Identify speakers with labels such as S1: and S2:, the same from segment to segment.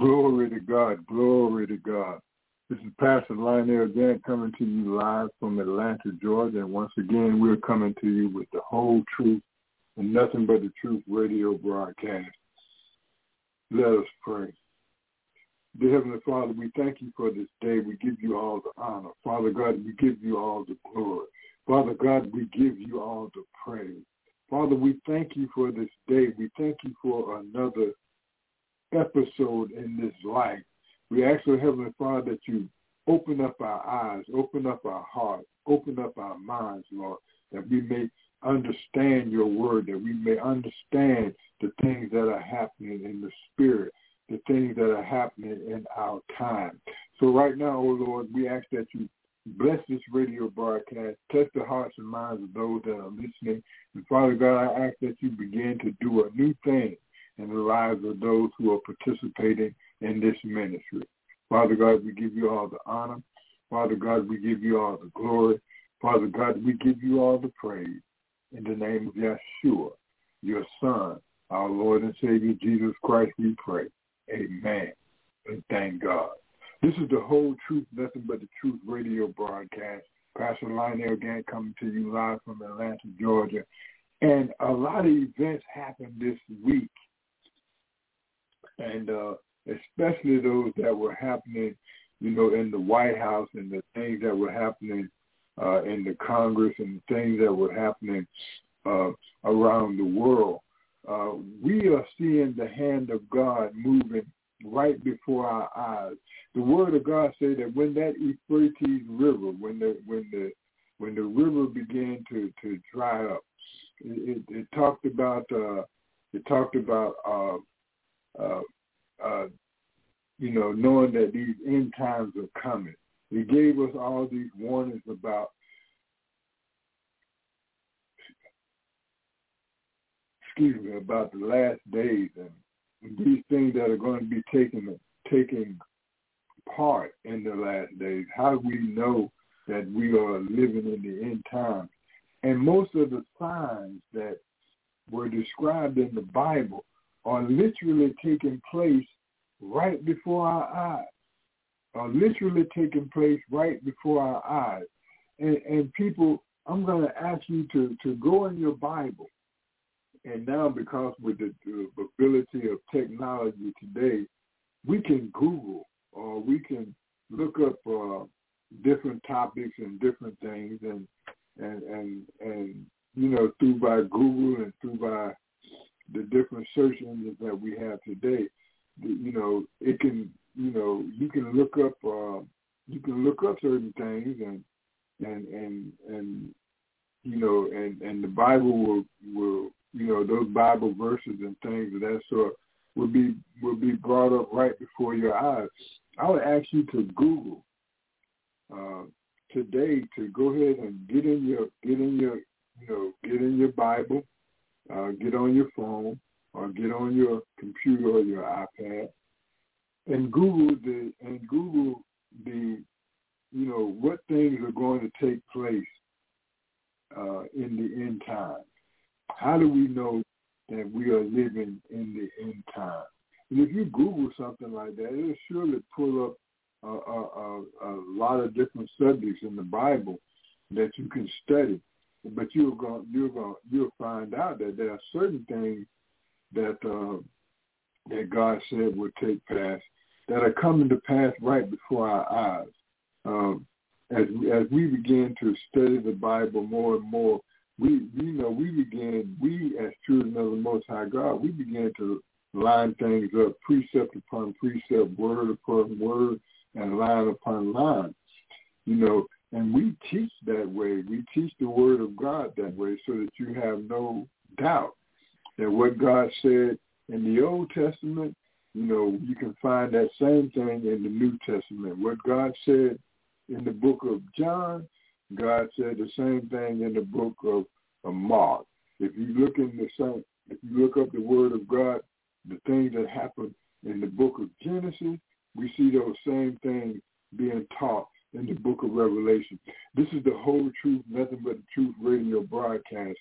S1: Glory to God. Glory to God. This is Pastor Lionel Gantt coming to you live from Atlanta, Georgia. And once again, we're coming to you with the whole truth and nothing but the truth radio broadcast. Let us pray. Dear Heavenly Father, we thank you for this day. We give you all the honor. Father God, we give you all the glory. Father God, we give you all the praise. Father, we thank you for this day. We thank you for another episode in this life. We ask, oh Heavenly Father, that you open up our eyes, open up our hearts, open up our minds, Lord, that we may understand your word, that we may understand the things that are happening in the spirit, the things that are happening in our time. So right now, oh Lord, we ask that you bless this radio broadcast, touch the hearts and minds of those that are listening. And Father God, I ask that you begin to do a new thing in the lives of those who are participating in this ministry. Father God, we give you all the honor. Father God, we give you all the glory. Father God, we give you all the praise. In the name of Yeshua, your Son, our Lord and Savior, Jesus Christ, we pray. Amen. And thank God. This is the whole truth, nothing but the truth radio broadcast. Pastor Lionel Gantt coming to you live from Atlanta, Georgia. And a lot of events happened this week and uh, especially those that were happening, you know, in the White House and the things that were happening uh, in the Congress and the things that were happening uh, around the world. Uh, we are seeing the hand of God moving right before our eyes. The Word of God says that when that Euphrates River, when the when the when the river began to to dry up, it, it, it talked about uh, it talked about uh, uh, you know, knowing that these end times are coming. He gave us all these warnings about excuse me, about the last days and these things that are going to be taking taking part in the last days. How do we know that we are living in the end times? And most of the signs that were described in the Bible are literally taking place right before our eyes, are literally taking place right before our eyes. And, and people, I'm going to ask you to, to go in your Bible. And now because with the, the ability of technology today, we can Google or we can look up uh, different topics and different things and, and, and, and, you know, through by Google and through by the different search engines that we have today, you know, it can, you know, you can look up, uh, you can look up certain things and, and, and, and, you know, and, and the Bible will, will, you know, those Bible verses and things of that sort will be, will be brought up right before your eyes. I would ask you to Google, uh, today to go ahead and get in your, get in your, you know, get in your Bible, uh, get on your phone or get on your computer or your iPad and Google the and Google the you know what things are going to take place uh, in the end time. How do we know that we are living in the end time? And if you Google something like that, it'll surely pull up a, a, a, a lot of different subjects in the Bible that you can study but you're going you're going you'll find out that there are certain things that uh, that God said would take place that are coming to pass right before our eyes. Um, as as we begin to study the Bible more and more, we you know we begin we as children of the Most High God we begin to line things up precept upon precept, word upon word, and line upon line. You know, and we teach that way. We teach the word of God that way so that you have no doubt that what God said in the Old Testament, you know, you can find that same thing in the New Testament. What God said in the book of John, God said the same thing in the book of, Mark. If you look in the same, if you look up the Word of God, the things that happened in the book of Genesis, we see those same things being taught in the book of Revelation. This is the whole truth, nothing but the truth radio broadcast.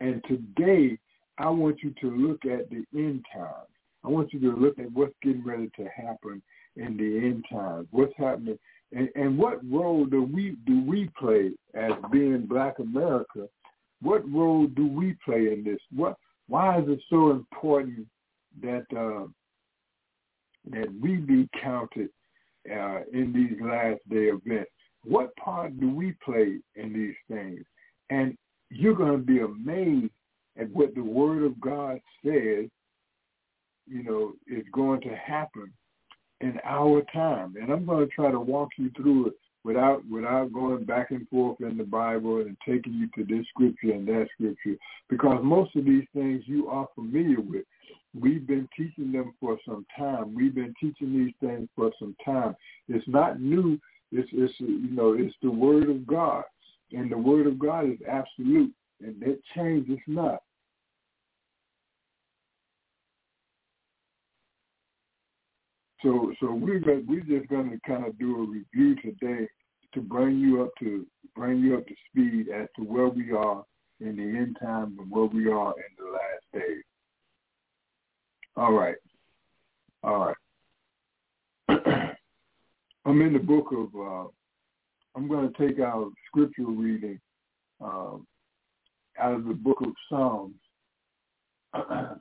S1: And today, I want you to look at the end times. I want you to look at what's getting ready to happen in the end times. What's happening, and, and what role do we do we play as being Black America? What role do we play in this? What? Why is it so important that uh, that we be counted uh, in these last day events? What part do we play in these things? And you're going to be amazed at what the Word of God says, you know, is going to happen in our time. And I'm going to try to walk you through it without without going back and forth in the Bible and taking you to this scripture and that scripture, because most of these things you are familiar with. We've been teaching them for some time. We've been teaching these things for some time. It's not new. It's, it's you know, it's the Word of God, and the Word of God is absolute, and it changes not. So, so we're we're just going to kind of do a review today to bring you up to bring you up to speed as to where we are in the end time and where we are in the last days. All right, all right. I'm in the book of. Uh, I'm going to take our scriptural reading um, out of the book of Psalms.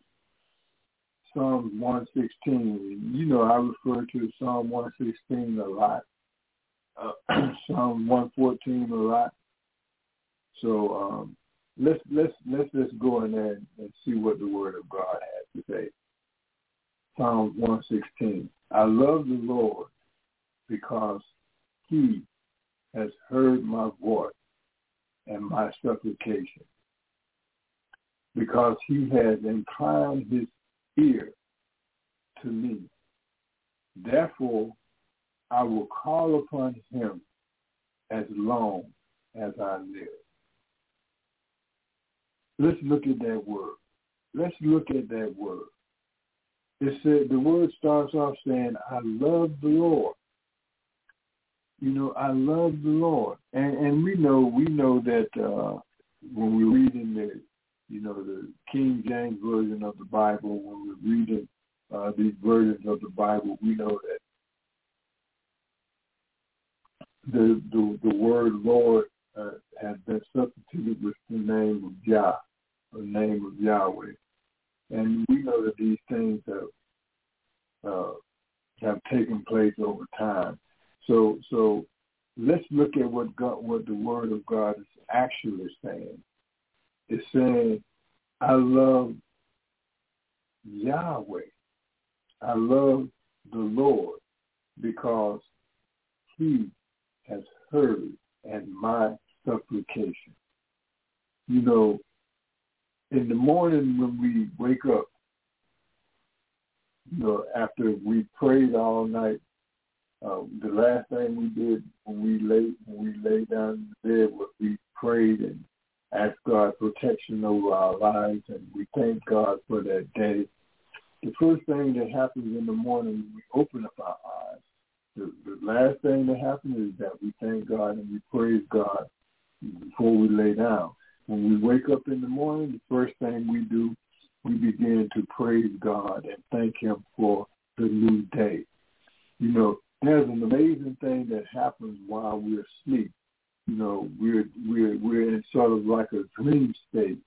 S1: Psalm 116. You know, I refer to Psalm 116 a lot, uh, Psalm 114 a lot. So um, let's let's let's just go in there and see what the Word of God has to say. Psalm 116. I love the Lord because He has heard my voice and my supplication, because He has inclined His ear to me. Therefore, I will call upon him as long as I live. Let's look at that word. Let's look at that word. It said the word starts off saying, I love the Lord. You know, I love the Lord. And and we know we know that uh when we read in the you know, the King James version of the Bible, when we're reading uh, these versions of the Bible, we know that the the, the word Lord uh, has been substituted with the name of Yah, the name of Yahweh, and we know that these things have uh, have taken place over time. So so let's look at what God, what the Word of God is actually saying It's saying, I love Yahweh. I love the Lord because he has heard and my supplication. You know, in the morning when we wake up, you know, after we prayed all night, uh, the last thing we did when we lay when we lay down in bed was we prayed and ask God protection over our lives, and we thank God for that day. The first thing that happens in the morning, when we open up our eyes. The, the last thing that happens is that we thank God and we praise God before we lay down. When we wake up in the morning, the first thing we do, we begin to praise God and thank him for the new day. You know, there's an amazing thing that happens while we're asleep you know, we're we're we're in sort of like a dream state.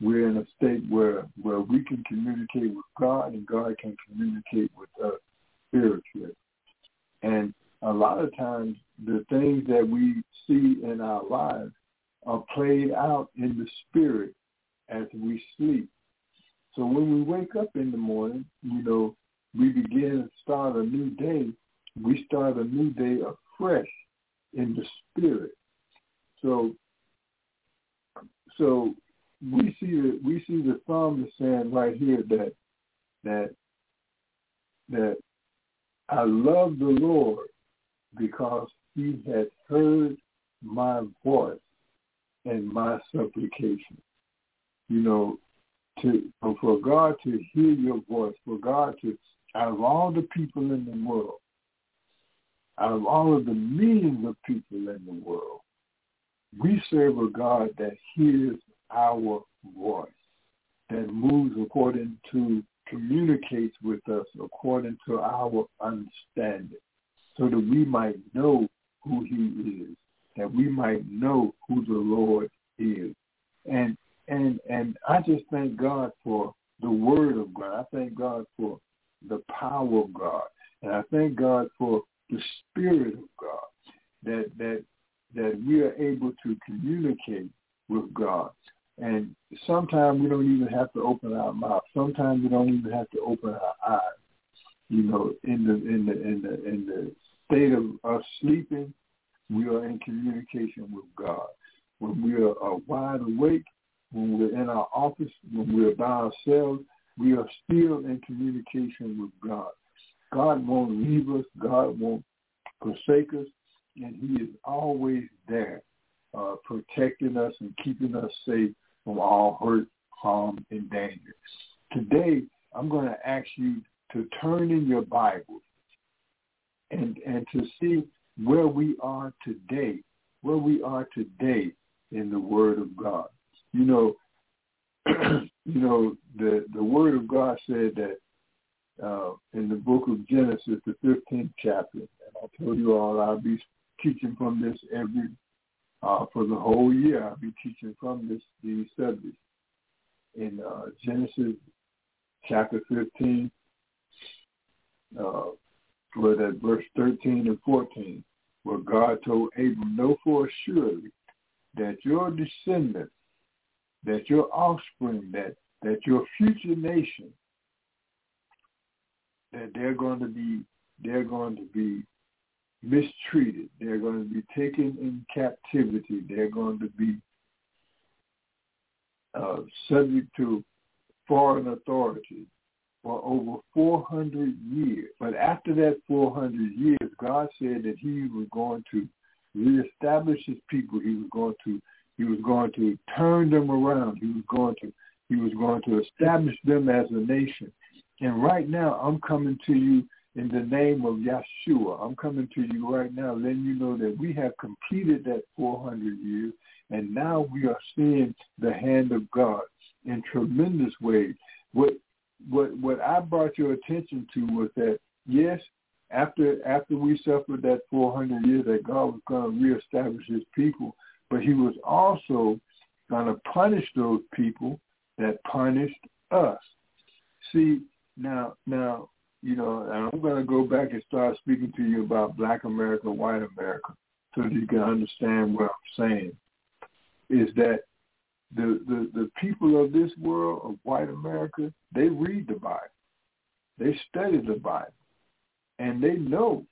S1: We're in a state where where we can communicate with God and God can communicate with us spiritually. And a lot of times the things that we see in our lives are played out in the spirit as we sleep. So when we wake up in the morning, you know, we begin to start a new day. We start a new day afresh in the spirit. So, so we see the we see the psalmist saying right here that that that I love the Lord because he has heard my voice and my supplication. You know, to for God to hear your voice, for God to out of all the people in the world, out of all of the millions of people in the world, we serve a God that hears our voice, that moves according to, communicates with us according to our understanding, so that we might know who he is, that we might know who the Lord is. And and and I just thank God for the word of God. I thank God for the power of God. And I thank God for the spirit of God that that that we are able to communicate with God. And sometimes we don't even have to open our mouth. Sometimes we don't even have to open our eyes. You know, in the in the in the in the state of us sleeping, we are in communication with God. When we are, wide awake, when we're in our office, when we're by ourselves, we are still in communication with God. God won't leave us. God won't forsake us. And he is always there, uh, protecting us and keeping us safe from all hurt, harm, and danger. Today, I'm going to ask you to turn in your Bible and, and to see where we are today, where we are today in the Word of God. You know, you know, the the Word of God said that uh, in the book of Genesis, the 15th chapter, and I told you all I'll be teaching from this every uh, for the whole year. I'll be teaching from this these subjects in uh, Genesis chapter 15, where that verse 13 and 14, where God told Abram, "Know for surely that your descendants, that your offspring, that that your future nation, that they're going to be they're going to be mistreated. They're going to be taken in captivity. They're going to be uh, subject to foreign authorities for over 400 years. But after that 400 years, God said that he was going to reestablish his people. He was going to he was going to turn them around. He was going to he was going to establish them as a nation. And right now, I'm coming to you in the name of Yeshua. I'm coming to you right now, letting you know that we have completed that 400 years, and now we are seeing the hand of God in tremendous ways. What what what I brought your attention to was that yes, after after we suffered that 400 years, that God was going to reestablish His people, but He was also going to punish those people that punished us. See, now now you know, I'm going to go back and start speaking to you about Black America, White America, so that you can understand what I'm saying. Is that the, the, the people of this world, of white America, they read the Bible. They study the Bible. And they know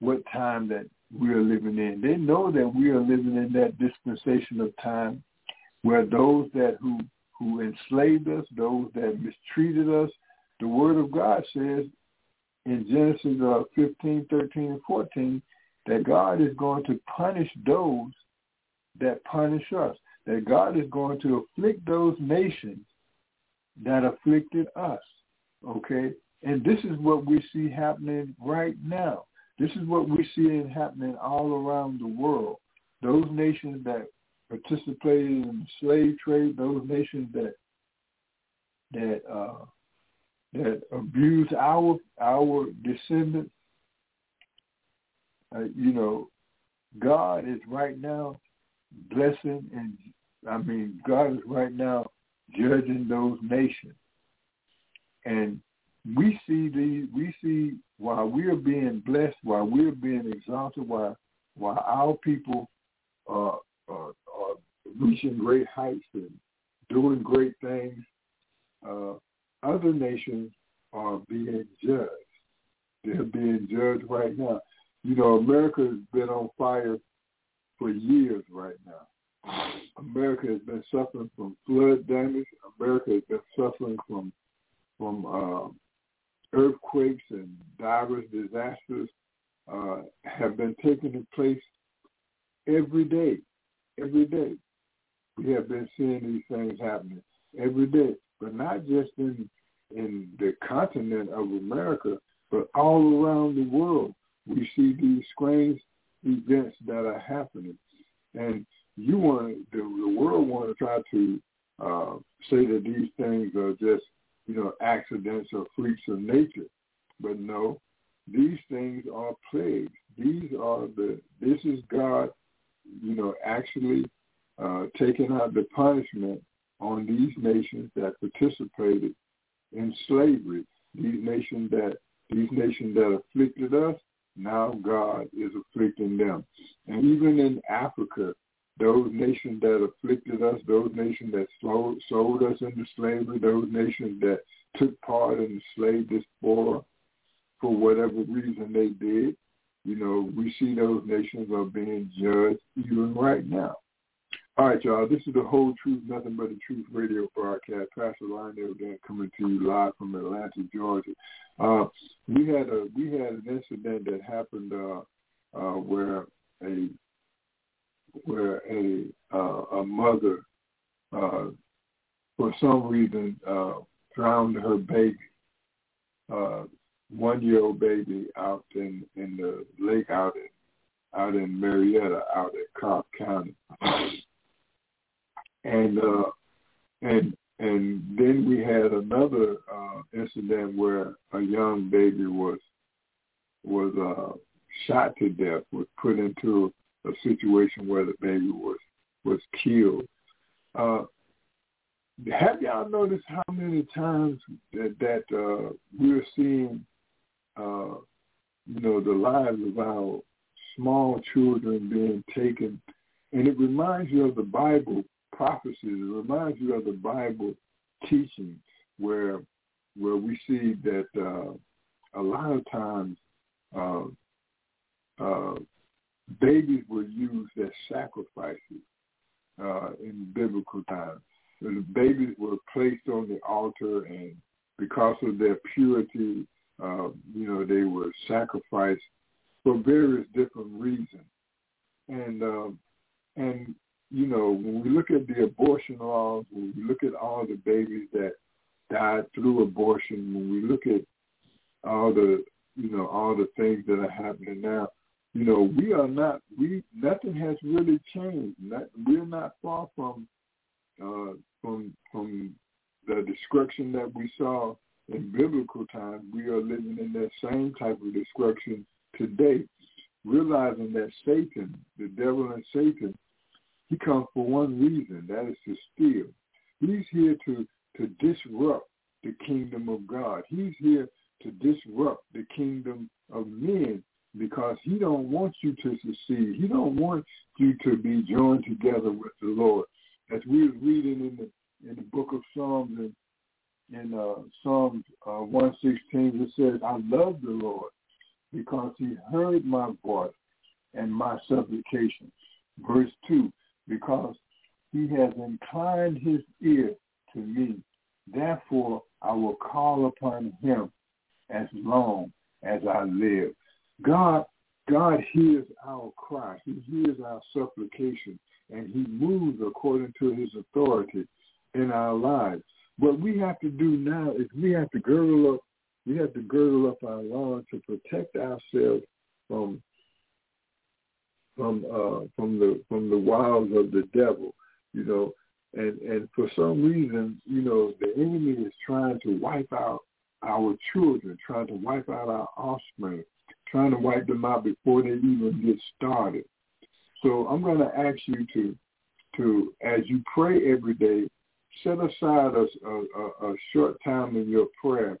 S1: what time that we are living in. They know that we are living in that dispensation of time where those that who, who enslaved us, those that mistreated us, the Word of God says in Genesis uh, 15, 13, and 14 that God is going to punish those that punish us, that God is going to afflict those nations that afflicted us, okay? And this is what we see happening right now. This is what we're seeing happening all around the world. Those nations that participated in the slave trade, those nations that that uh, that abuse our our descendants. Uh, you know, God is right now blessing and I mean God is right now judging those nations. And we see the we see while we're being blessed, while we're being exalted, while while our people are, are, are reaching great heights and doing great things, uh, other nations are being judged. They're being judged right now. You know, America has been on fire for years right now. America has been suffering from flood damage. America has been suffering from from uh, earthquakes and diverse disasters uh, have been taking place every day. Every day, we have been seeing these things happening every day, but not just in in the continent of America, but all around the world. We see these strange events that are happening, and you want the, the world want to try to uh, say that these things are just you know accidents or freaks of nature, but no, these things are plagues. These are the this is God, you know, actually uh, taking out the punishment on these nations that participated in slavery. These nations that these nations that afflicted us, now God is afflicting them. And even in Africa, those nations that afflicted us, those nations that sold, sold us into slavery, those nations that took part in the slave diaspora for whatever reason they did, you know, we see those nations are being judged even right now. All right, y'all. This is the whole truth, nothing but the truth radio broadcast. Pastor Lionel Gantt coming to you live from Atlanta, Georgia. Uh, we had a we had an incident that happened uh, uh, where a where a uh, a mother uh, for some reason uh, drowned her baby, one year old baby out in in the lake out in out in Marietta out at Cobb County and uh, and and then we had another uh, incident where a young baby was was uh, shot to death, was put into a situation where the baby was was killed. Uh, have y'all noticed how many times that, that uh, we're seeing, uh, you know, the lives of our small children being taken, and it reminds you of the Bible prophecies. It reminds you of the Bible teaching where where we see that uh, a lot of times uh, uh, babies were used as sacrifices uh, in biblical times. The babies were placed on the altar, and because of their purity, uh, you know, they were sacrificed for various different reasons. And um, and you know, when we look at the abortion laws, when we look at all the babies that died through abortion, when we look at all the, you know, all the things that are happening now, you know, we are not, we, nothing has really changed. Not, we're not far from, uh, from, from the destruction that we saw in biblical times. We are living in that same type of destruction today, realizing that Satan, the devil and Satan, he comes for one reason, that is to steal. He's here to, to disrupt the kingdom of God. He's here to disrupt the kingdom of men because he don't want you to succeed. He don't want you to be joined together with the Lord. As we were reading in the in the book of Psalms and in uh, Psalms uh, 116, it says, I love the Lord because he heard my voice and my supplication. Verse 2, because he has inclined his ear to me. Therefore, I will call upon him as long as I live. God, God hears our cry. He hears our supplication, and he moves according to his authority in our lives. What we have to do now is we have to girdle up, we have to girdle up our loins to protect ourselves from from uh, from the from the wiles of the devil, you know, and and for some reason, you know, the enemy is trying to wipe out our children, trying to wipe out our offspring, trying to wipe them out before they even get started. So I'm going to ask you to to as you pray every day, set aside a, a, a short time in your prayer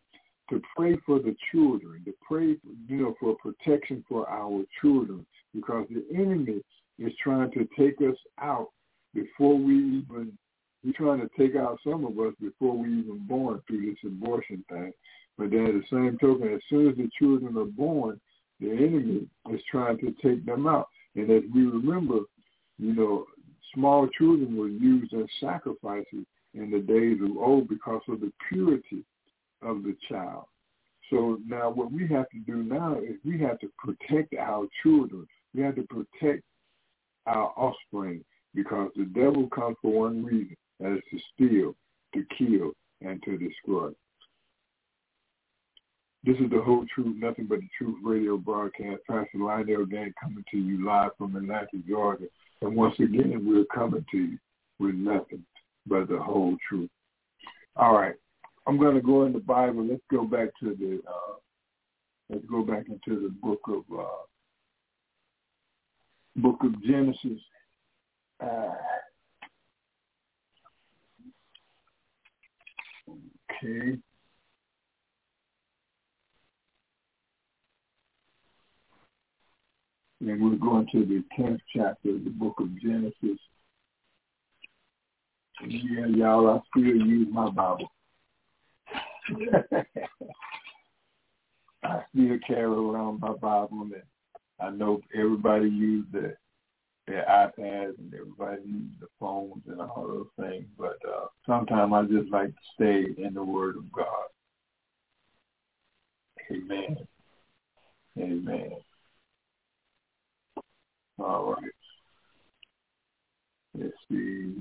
S1: to pray for the children, to pray, you know, for protection for our children, because the enemy is trying to take us out before we even he's trying to take out some of us before we even born through this abortion thing. But then at the same token, as soon as the children are born, the enemy is trying to take them out. And as we remember, you know, small children were used as sacrifices in the days of old because of the purity of the child. So now what we have to do now is we have to protect our children. We have to protect our offspring because the devil comes for one reason, that is to steal, to kill, and to destroy. This is the whole truth, nothing but the truth radio broadcast. Pastor Lionel Gantt coming to you live from Atlanta, Georgia. And once again, we're coming to you with nothing but the whole truth. All right. I'm going to go in the Bible. Let's go back to the, uh, let's go back into the book of, uh, book of Genesis. Uh, okay. And we're going to the 10th chapter of the book of Genesis. Yeah, y'all, I still use my Bible. I still carry around my Bible, and I know everybody uses the, their iPads and everybody uses the phones and all those things, but uh, sometimes I just like to stay in the Word of God. Amen. Amen. All right. Let's see.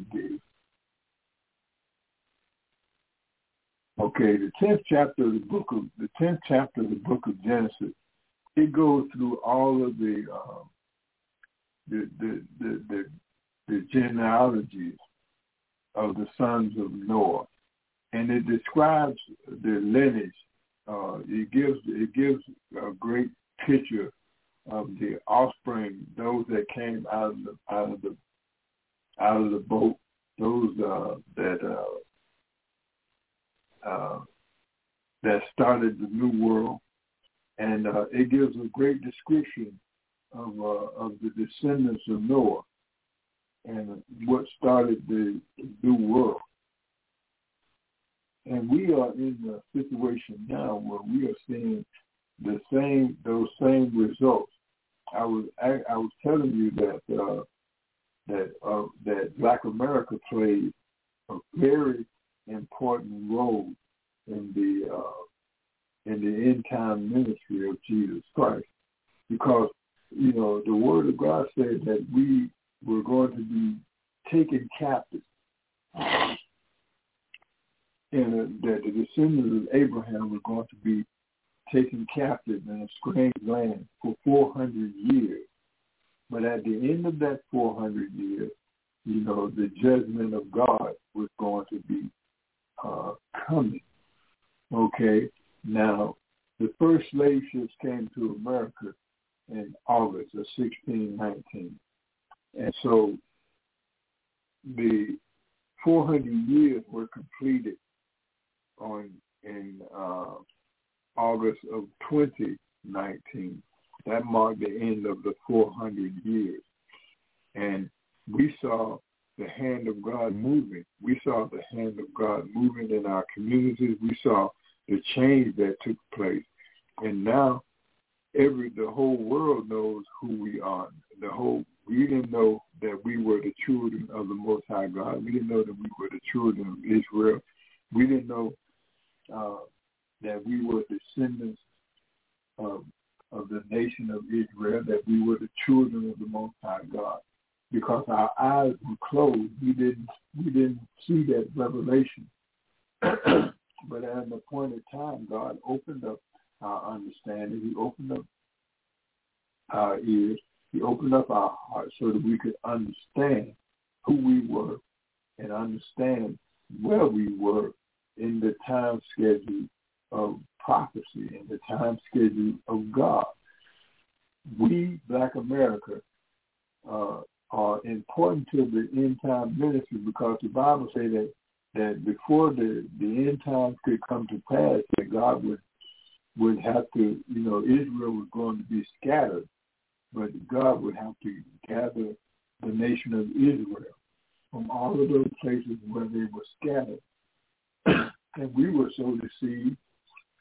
S1: Okay, the tenth chapter of the book of the tenth chapter of the book of Genesis, it goes through all of the um, the, the the the the genealogies of the sons of Noah, and it describes their lineage. Uh, it gives it gives a great picture of the offspring, those that came out of the out of the out of the boat, those uh, that uh, uh, that started the new world, and uh, it gives a great description of uh, of the descendants of Noah and what started the new world. And we are in a situation now where we are seeing the same those same results. I was I, I was telling you that uh, that uh, that Black America played a very important role in the uh, in the end time ministry of Jesus Christ, because you know the Word of God said that we were going to be taken captive, and uh, that the descendants of Abraham were going to be taken captive in a strange land for 400 years. But at the end of that 400 years, you know, the judgment of God was going to be uh, coming. Okay, now the first slave ships came to America in August of 1619. And so the 400 years were completed on in uh, August of 2019. That marked the end of the 400 years. And we saw the hand of God moving. We saw the hand of God moving in our communities. We saw the change that took place. And now every the whole world knows who we are. The whole we didn't know that we were the children of the Most High God. We didn't know that we were the children of Israel. We didn't know uh, that we were descendants of, of the nation of Israel, that we were the children of the Most High God. Because our eyes were closed, we didn't we didn't see that revelation. but at an appointed time, God opened up our understanding. He opened up our ears. He opened up our hearts so that we could understand who we were and understand where we were in the time schedule of prophecy and the time schedule of God. We, Black America, uh, are important to the end time ministry because the Bible says that that before the the end times could come to pass, that God would would have to, you know, Israel was going to be scattered, but God would have to gather the nation of Israel from all of those places where they were scattered. and we were so deceived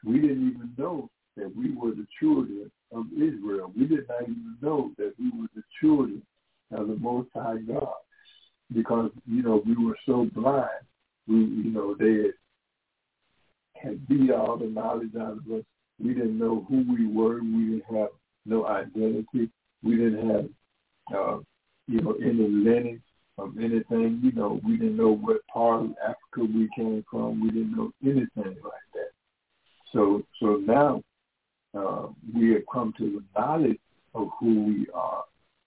S1: we didn't even know that we were the children of Israel. We did not even know that we were the children of the Most High God. because you know we were so blind. We you know they had beat all the knowledge out of us. We didn't know who we were. We didn't have no identity. We didn't have uh, you know any lineage of anything. You know we didn't know what part of Africa we came from. We didn't know anything like that. So so now uh, we have come to the knowledge of who we are.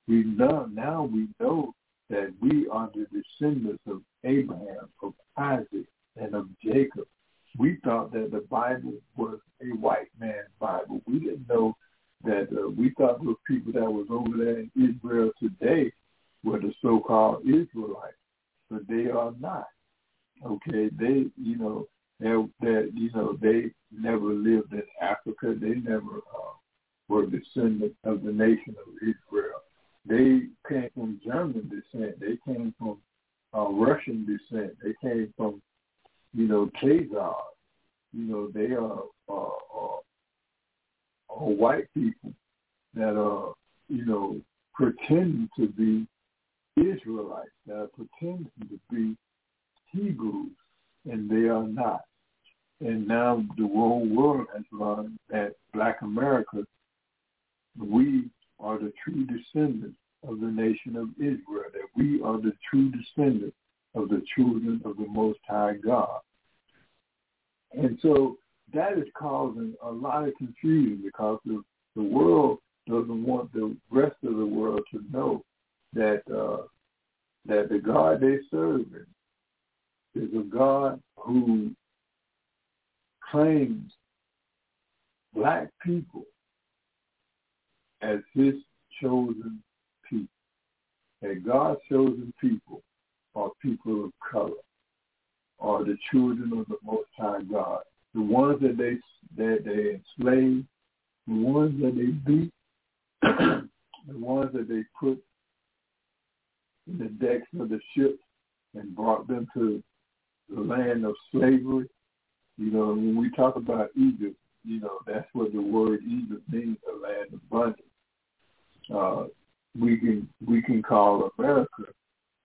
S1: We know now we know that we are the descendants of Abraham, of Isaac, and of Jacob. We thought that the Bible was a white man's Bible. We didn't know that uh, we thought those people that was over there in Israel today were the so-called Israelites, but they are not. Okay, they, you know, that you know they never lived in Africa. They never uh, were descendants of the nation of Israel. They came from German descent. They came from uh, Russian descent. They came from you know Khazars. You know they are uh, uh, are white people that are you know pretending to be Israelites that are pretending to be Hebrews and they are not. And now the whole world has learned that Black America, we are the true descendants of the nation of Israel, that we are the true descendants of the children of the Most High God. And so that is causing a lot of confusion because the, the world doesn't want the rest of the world to know that uh, that the God they serve is a God who claims black people as his chosen people. And God's chosen people are people of color, are the children of the Most High God. The ones that they that they enslaved, the ones that they beat, the ones that they put in the decks of the ships and brought them to the land of slavery. You know, when we talk about Egypt, you know, that's what the word Egypt means, the land of bondage. Uh, we can we can call America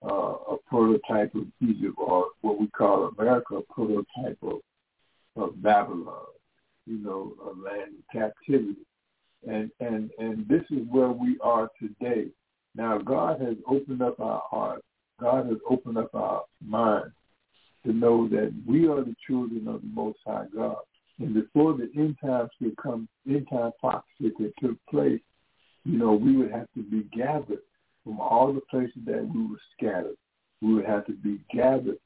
S1: uh, a prototype of Egypt, or what we call America a prototype of, of Babylon. You know, a land of captivity, and and and this is where we are today. Now, God has opened up our hearts. God has opened up our minds to know that we are the children of the Most High God. And before the end times could come, end time prophecy could took place, you know, we would have to be gathered from all the places that we were scattered. We would have to be gathered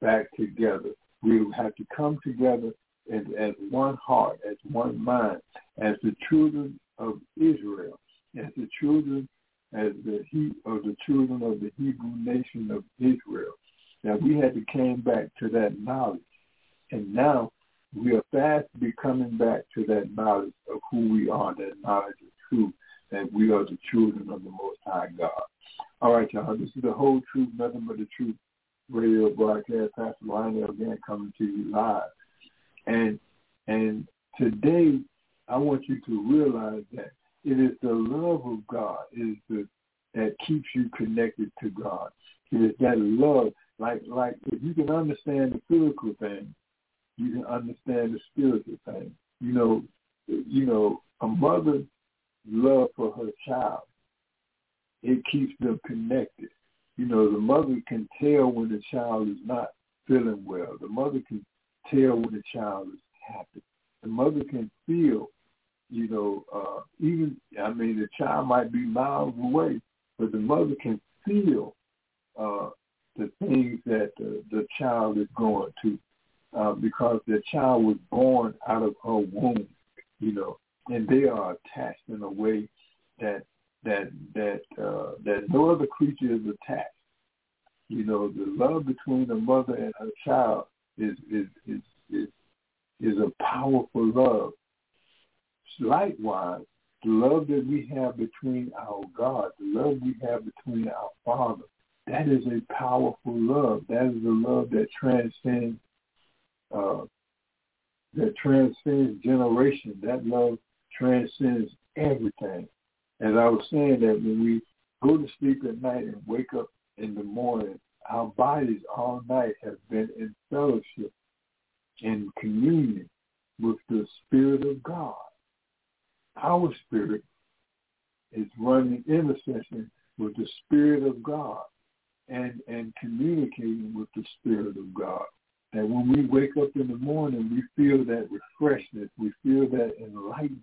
S1: back together. We would have to come together as, as one heart, as one mind, as the children of Israel, as the children, as the he of the children of the Hebrew nation of Israel that we had to came back to that knowledge. And now we are fast becoming back to that knowledge of who we are, that knowledge of truth, that we are the children of the Most High God. All right, y'all. This is the whole truth, nothing but the truth radio broadcast. Pastor Lionel Gantt coming to you live. And and today I want you to realize that it is the love of God is the that keeps you connected to God. It is that love like like if you can understand the physical thing, you can understand the spiritual thing. You know, you know, a mother's love for her child, it keeps them connected. You know, the mother can tell when the child is not feeling well. The mother can tell when the child is happy. The mother can feel, you know, uh, even, I mean, the child might be miles away, but the mother can feel uh, the things that the, the child is going to uh, because the child was born out of her womb, you know, and they are attached in a way that that that uh, that no other creature is attached. You know, the love between a mother and her child is is is is, is a powerful love. Likewise, the love that we have between our God, the love we have between our Father, that is a powerful love. That is a love that transcends uh, that transcends generation. That love transcends everything. As I was saying that when we go to sleep at night and wake up in the morning, our bodies all night have been in fellowship, in communion with the Spirit of God. Our spirit is running intercession with the Spirit of God and, and communicating with the Spirit of God. And when we wake up in the morning, we feel that refreshment. We feel that enlightenment.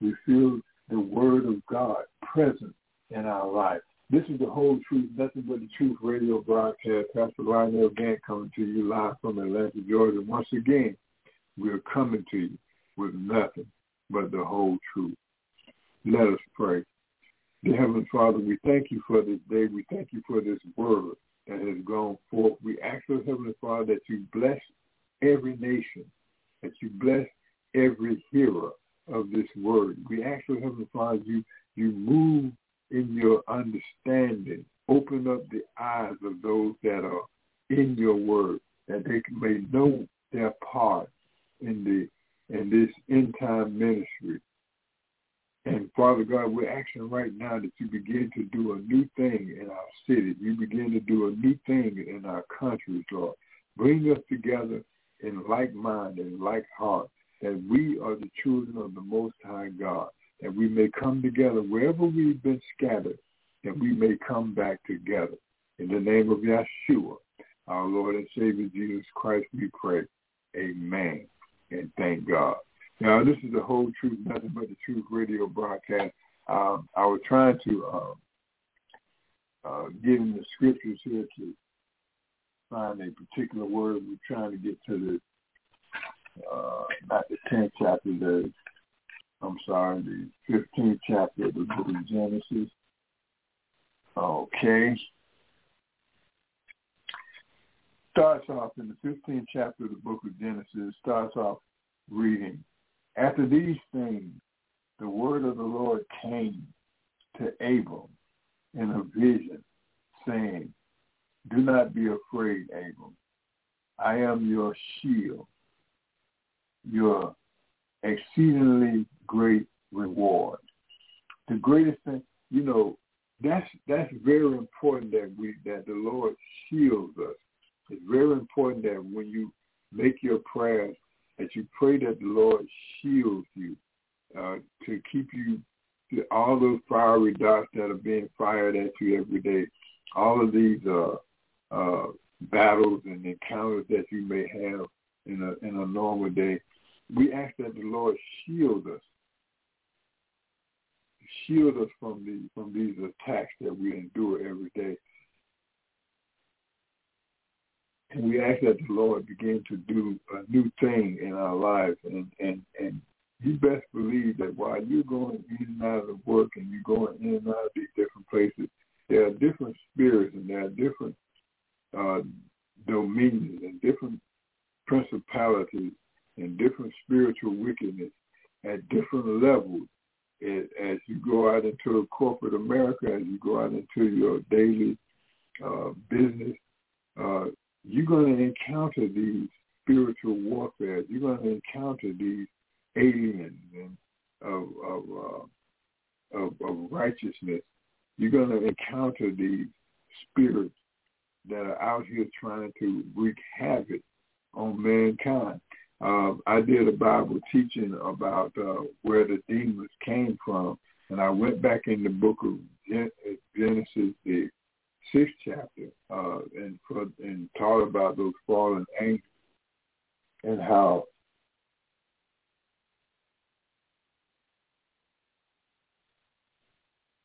S1: We feel the Word of God present in our life. This is the whole truth, nothing but the truth radio broadcast. Pastor Lionel Gantt coming to you live from Atlanta, Georgia. Once again, we're coming to you with nothing but the whole truth. Let us pray. Dear Heavenly Father, we thank you for this day. We thank you for this word that has gone forth. We ask, oh Heavenly Father, that you bless every nation, that you bless every hearer of this word. We ask, oh Heavenly Father, you you move in your understanding. Open up the eyes of those that are in your word, that they may know their part in the in this end time ministry. And Father God, we're asking right now that you begin to do a new thing in our city. You begin to do a new thing in our countries, Lord. Bring us together in like mind and like heart, that we are the children of the Most High God, that we may come together wherever we've been scattered, that we may come back together. In the name of Yeshua, our Lord and Savior Jesus Christ, we pray. Amen. And thank God. Now, this is the whole truth, nothing but the truth radio broadcast. Um, I was trying to uh, uh, get in the scriptures here to find a particular word. We're trying to get to the, uh, not the 10th chapter, the, I'm sorry, the 15th chapter of the book of Genesis. Okay. Starts off in the 15th chapter of the book of Genesis, starts off reading after these things, the word of the Lord came to Abram in a vision, saying, Do not be afraid, Abram. I am your shield, your exceedingly great reward. The greatest thing, you know, that's that's very important that we that the Lord shields us. It's very important that when you make your prayers that you pray that the Lord shields you uh, to keep you to all those fiery darts that are being fired at you every day, all of these uh, uh, battles and encounters that you may have in a in a normal day. We ask that the Lord shield us, shield us from the from these attacks that we endure every day. And we ask that the Lord begin to do a new thing in our lives. And, and, and you best believe that while you're going in and out of work and you're going in and out of these different places, there are different spirits and there are different uh, dominions and different principalities and different spiritual wickedness at different levels as you go out into corporate America, as you go out into your daily uh, business, uh, you're going to encounter these spiritual warfare. You're going to encounter these aliens and of of, uh, of of righteousness. You're going to encounter these spirits that are out here trying to wreak havoc on mankind. Uh, I did a Bible teaching about uh, where the demons came from, and I went back in the book of Genesis, the sixth chapter uh, and and taught about those fallen angels and how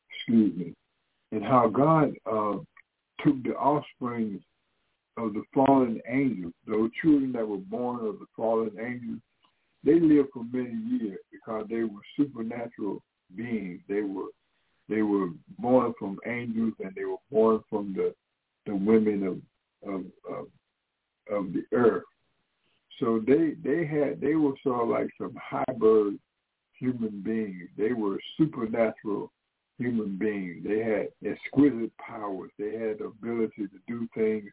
S1: excuse me, and how God uh, took the offspring of the fallen angels, those children that were born of the fallen angels, they lived for many years because they were supernatural beings. They were they were born from angels and they were born from the the women of of of, of the earth. So they they had they were sort of like some hybrid human beings. They were supernatural human beings. They had exquisite powers. They had the ability to do things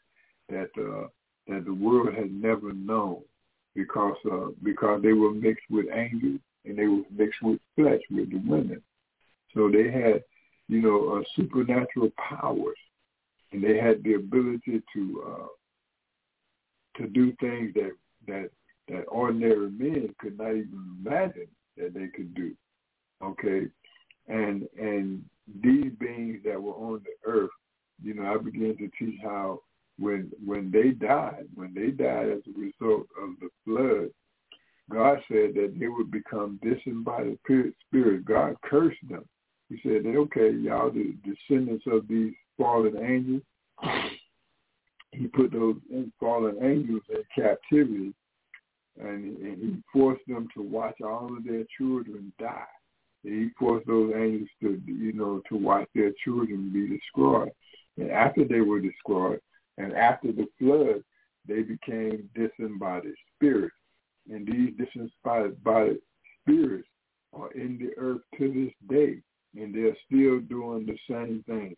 S1: that uh, that the world had never known because uh, because they were mixed with angels and they were mixed with flesh with the women. So they had, you know, uh, supernatural powers. and they had the ability to uh, to do things that that that ordinary men could not even imagine that they could do. Okay, and and these beings that were on the earth, you know, I began to teach how when when they died, when they died as a result of the flood, God said that they would become disembodied spirits. God cursed them. He said okay, y'all the descendants of these fallen angels. He put those fallen angels in captivity, and, and he forced them to watch all of their children die. He forced those angels to, you know, to watch their children be destroyed. And after they were destroyed, and after the flood, they became disembodied spirits. And these disembodied spirits are in the earth to this day, and they're still doing the same thing.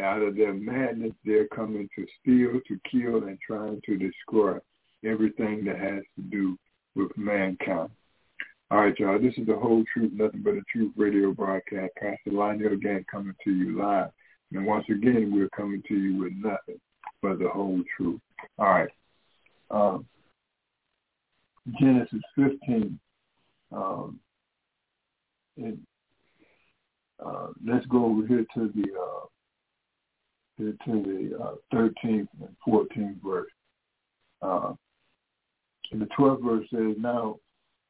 S1: Out of their madness, they're coming to steal, to kill, and trying to destroy everything that has to do with mankind. All right, y'all. This is the whole truth, nothing but a truth radio broadcast. Pastor Lionel Gantt coming to you live. And once again, we're coming to you with nothing but the whole truth. All right. Um, Genesis 15. Um, and, uh, let's go over here to the uh, to, the uh, 13th and 14th verse. Uh, and the 12th verse says, Now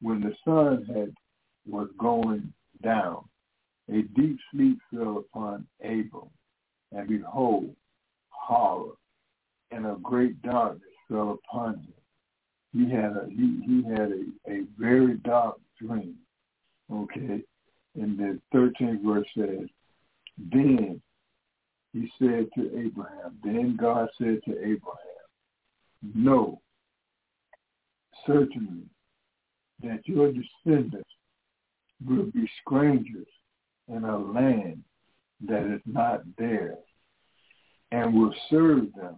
S1: when the sun had was going down, a deep sleep fell upon Abram, and behold, horror and a great darkness fell upon him. He had a he, he had a, a very dark dream. Okay. And the thirteenth verse says, Then he said to Abraham, then God said to Abraham, Know certainly that your descendants will be strangers in a land that is not theirs, and will serve them,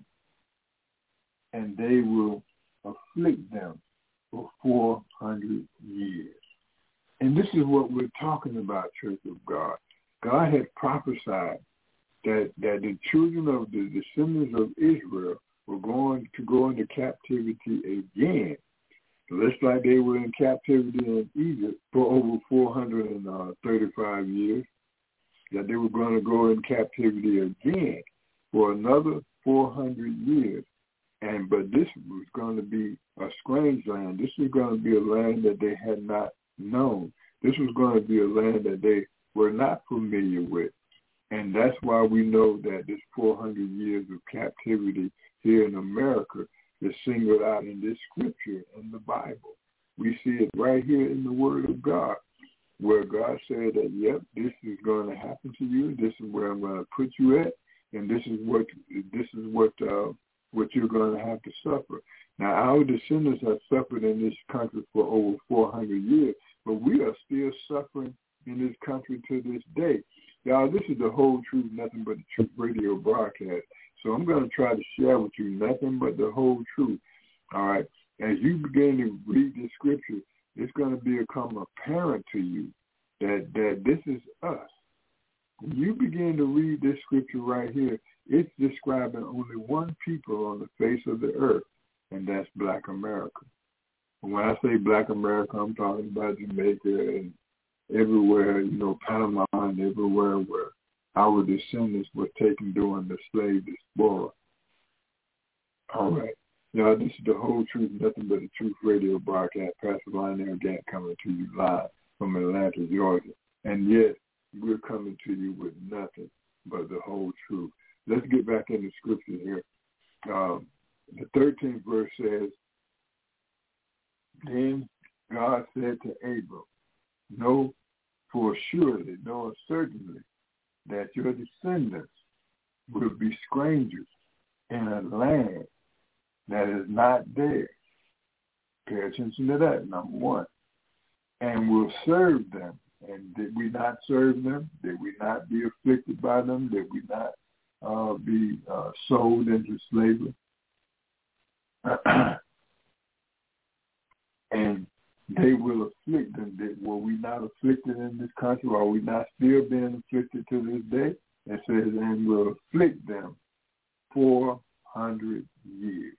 S1: and they will afflict them for 400 years. And this is what we're talking about, Church of God. God had prophesied that, that the children of the descendants of Israel were going to go into captivity again just like they were in captivity in Egypt for over 435 uh, years, that they were going to go in captivity again for another 400 years. And but this was going to be a strange land. This was going to be a land that they had not known. This was going to be a land that they were not familiar with. And that's why we know that this 400 years of captivity here in America is singled out in this scripture in the Bible. We see it right here in the Word of God, where God said that, yep, this is going to happen to you. This is where I'm going to put you at, and this is what this is what uh, what you're going to have to suffer. Now, our descendants have suffered in this country for over 400 years, but we are still suffering in this country to this day. Y'all, this is the whole truth, nothing but the truth radio broadcast. So I'm going to try to share with you nothing but the whole truth. All right. As you begin to read the scripture, it's going to become apparent to you that that this is us. When you begin to read this scripture right here, it's describing only one people on the face of the earth, and that's Black America. And when I say Black America, I'm talking about Jamaica and everywhere, you know, Panama and everywhere where our descendants were taken during the slave diaspora. All right. Now, this is the whole truth, nothing but the truth radio broadcast. Pastor Lionel Gantt coming to you live from Atlanta, Georgia. And yet, we're coming to you with nothing but the whole truth. Let's get back into scripture here. Um, the 13th verse says, Then God said to Abram, Know for surely, know certainly, that your descendants will be strangers in a land that is not theirs. Pay attention to that, number one. And will serve them. And did we not serve them? Did we not be afflicted by them? Did we not uh, be uh, sold into slavery? and they will afflict them. Were we not afflicted in this country? Are we not still being afflicted to this day? It says, and will afflict them 400 years.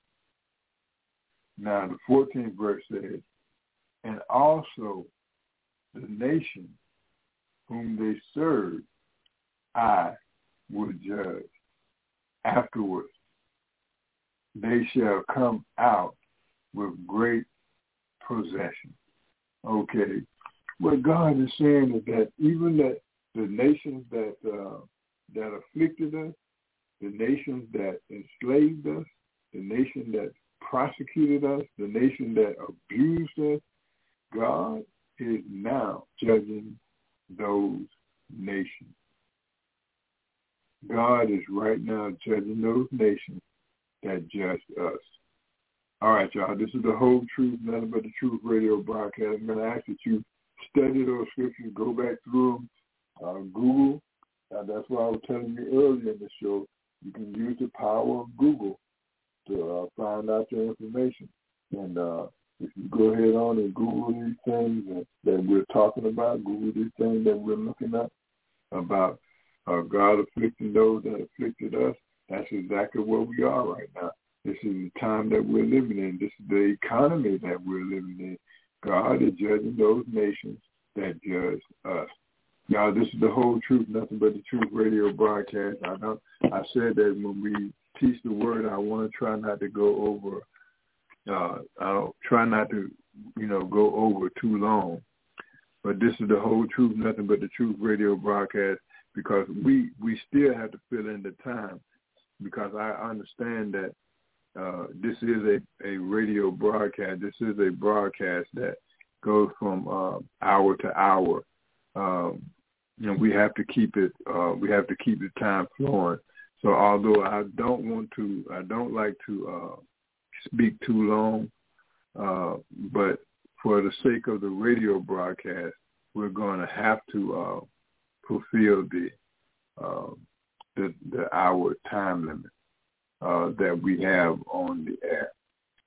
S1: Now, the 14th verse says, and also the nation whom they serve, I will judge. Afterwards, they shall come out with great possession. Okay. What God is saying is that even that the nations that uh, that afflicted us, the nations that enslaved us, the nation that prosecuted us, the nation that abused us, God is now judging those nations. God is right now judging those nations that judged us. All right, y'all. This is the whole truth, nothing but the truth radio broadcast. I'm going to ask that you study those scriptures, go back through them, uh, Google. Uh, that's why I was telling you earlier in the show. You can use the power of Google to uh, find out your information. And uh, if you go ahead on and Google these things that, that we're talking about, Google these things that we're looking at about uh, God afflicting those that afflicted us, that's exactly where we are right now. This is the time that we're living in. This is the economy that we're living in. God is judging those nations that judge us. Now, this is the whole truth, nothing but the truth radio broadcast. I don't. I said that when we teach the word, I want to try not to go over. Uh, I don't try not to, you know, go over too long. But this is the whole truth, nothing but the truth radio broadcast, because we we still have to fill in the time, because I understand that uh, this is a, a radio broadcast. This is a broadcast that goes from uh, hour to hour. Um, know, we have to keep it. Uh, we have to keep the time flowing. So although I don't want to, I don't like to uh, speak too long, uh, but for the sake of the radio broadcast, we're going to have to uh, fulfill the, uh, the the hour time limit uh, that we have on the air.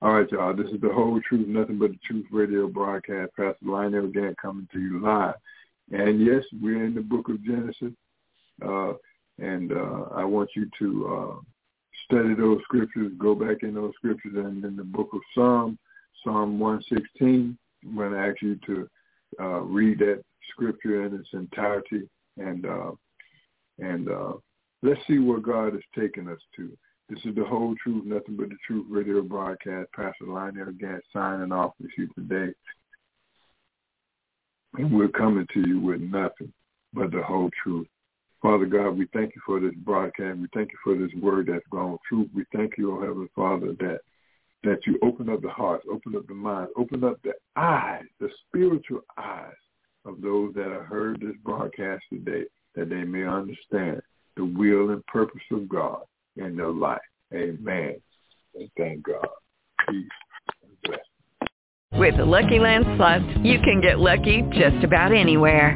S1: All right, y'all. This is the whole truth, nothing but the truth radio broadcast. Pastor Lionel Gantt coming to you live. And yes, we're in the book of Genesis. Uh, and uh, I want you to uh, study those scriptures, go back in those scriptures, and in the book of Psalm, Psalm 116, I'm going to ask you to uh, read that scripture in its entirety, and uh, and uh, let's see where God is taking us to. This is the whole truth, nothing but the truth radio broadcast. Pastor Lionel Gantt signing off with you today. And we're coming to you with nothing but the whole truth. Father God, we thank you for this broadcast. We thank you for this word that's gone through. We thank you, oh Heavenly Father, that that you open up the hearts, open up the minds, open up the eyes, the spiritual eyes of those that have heard this broadcast today, that they may understand the will and purpose of God in their life. Amen. And thank God. Peace.
S2: With the Lucky Land Slots, you can get lucky just about anywhere.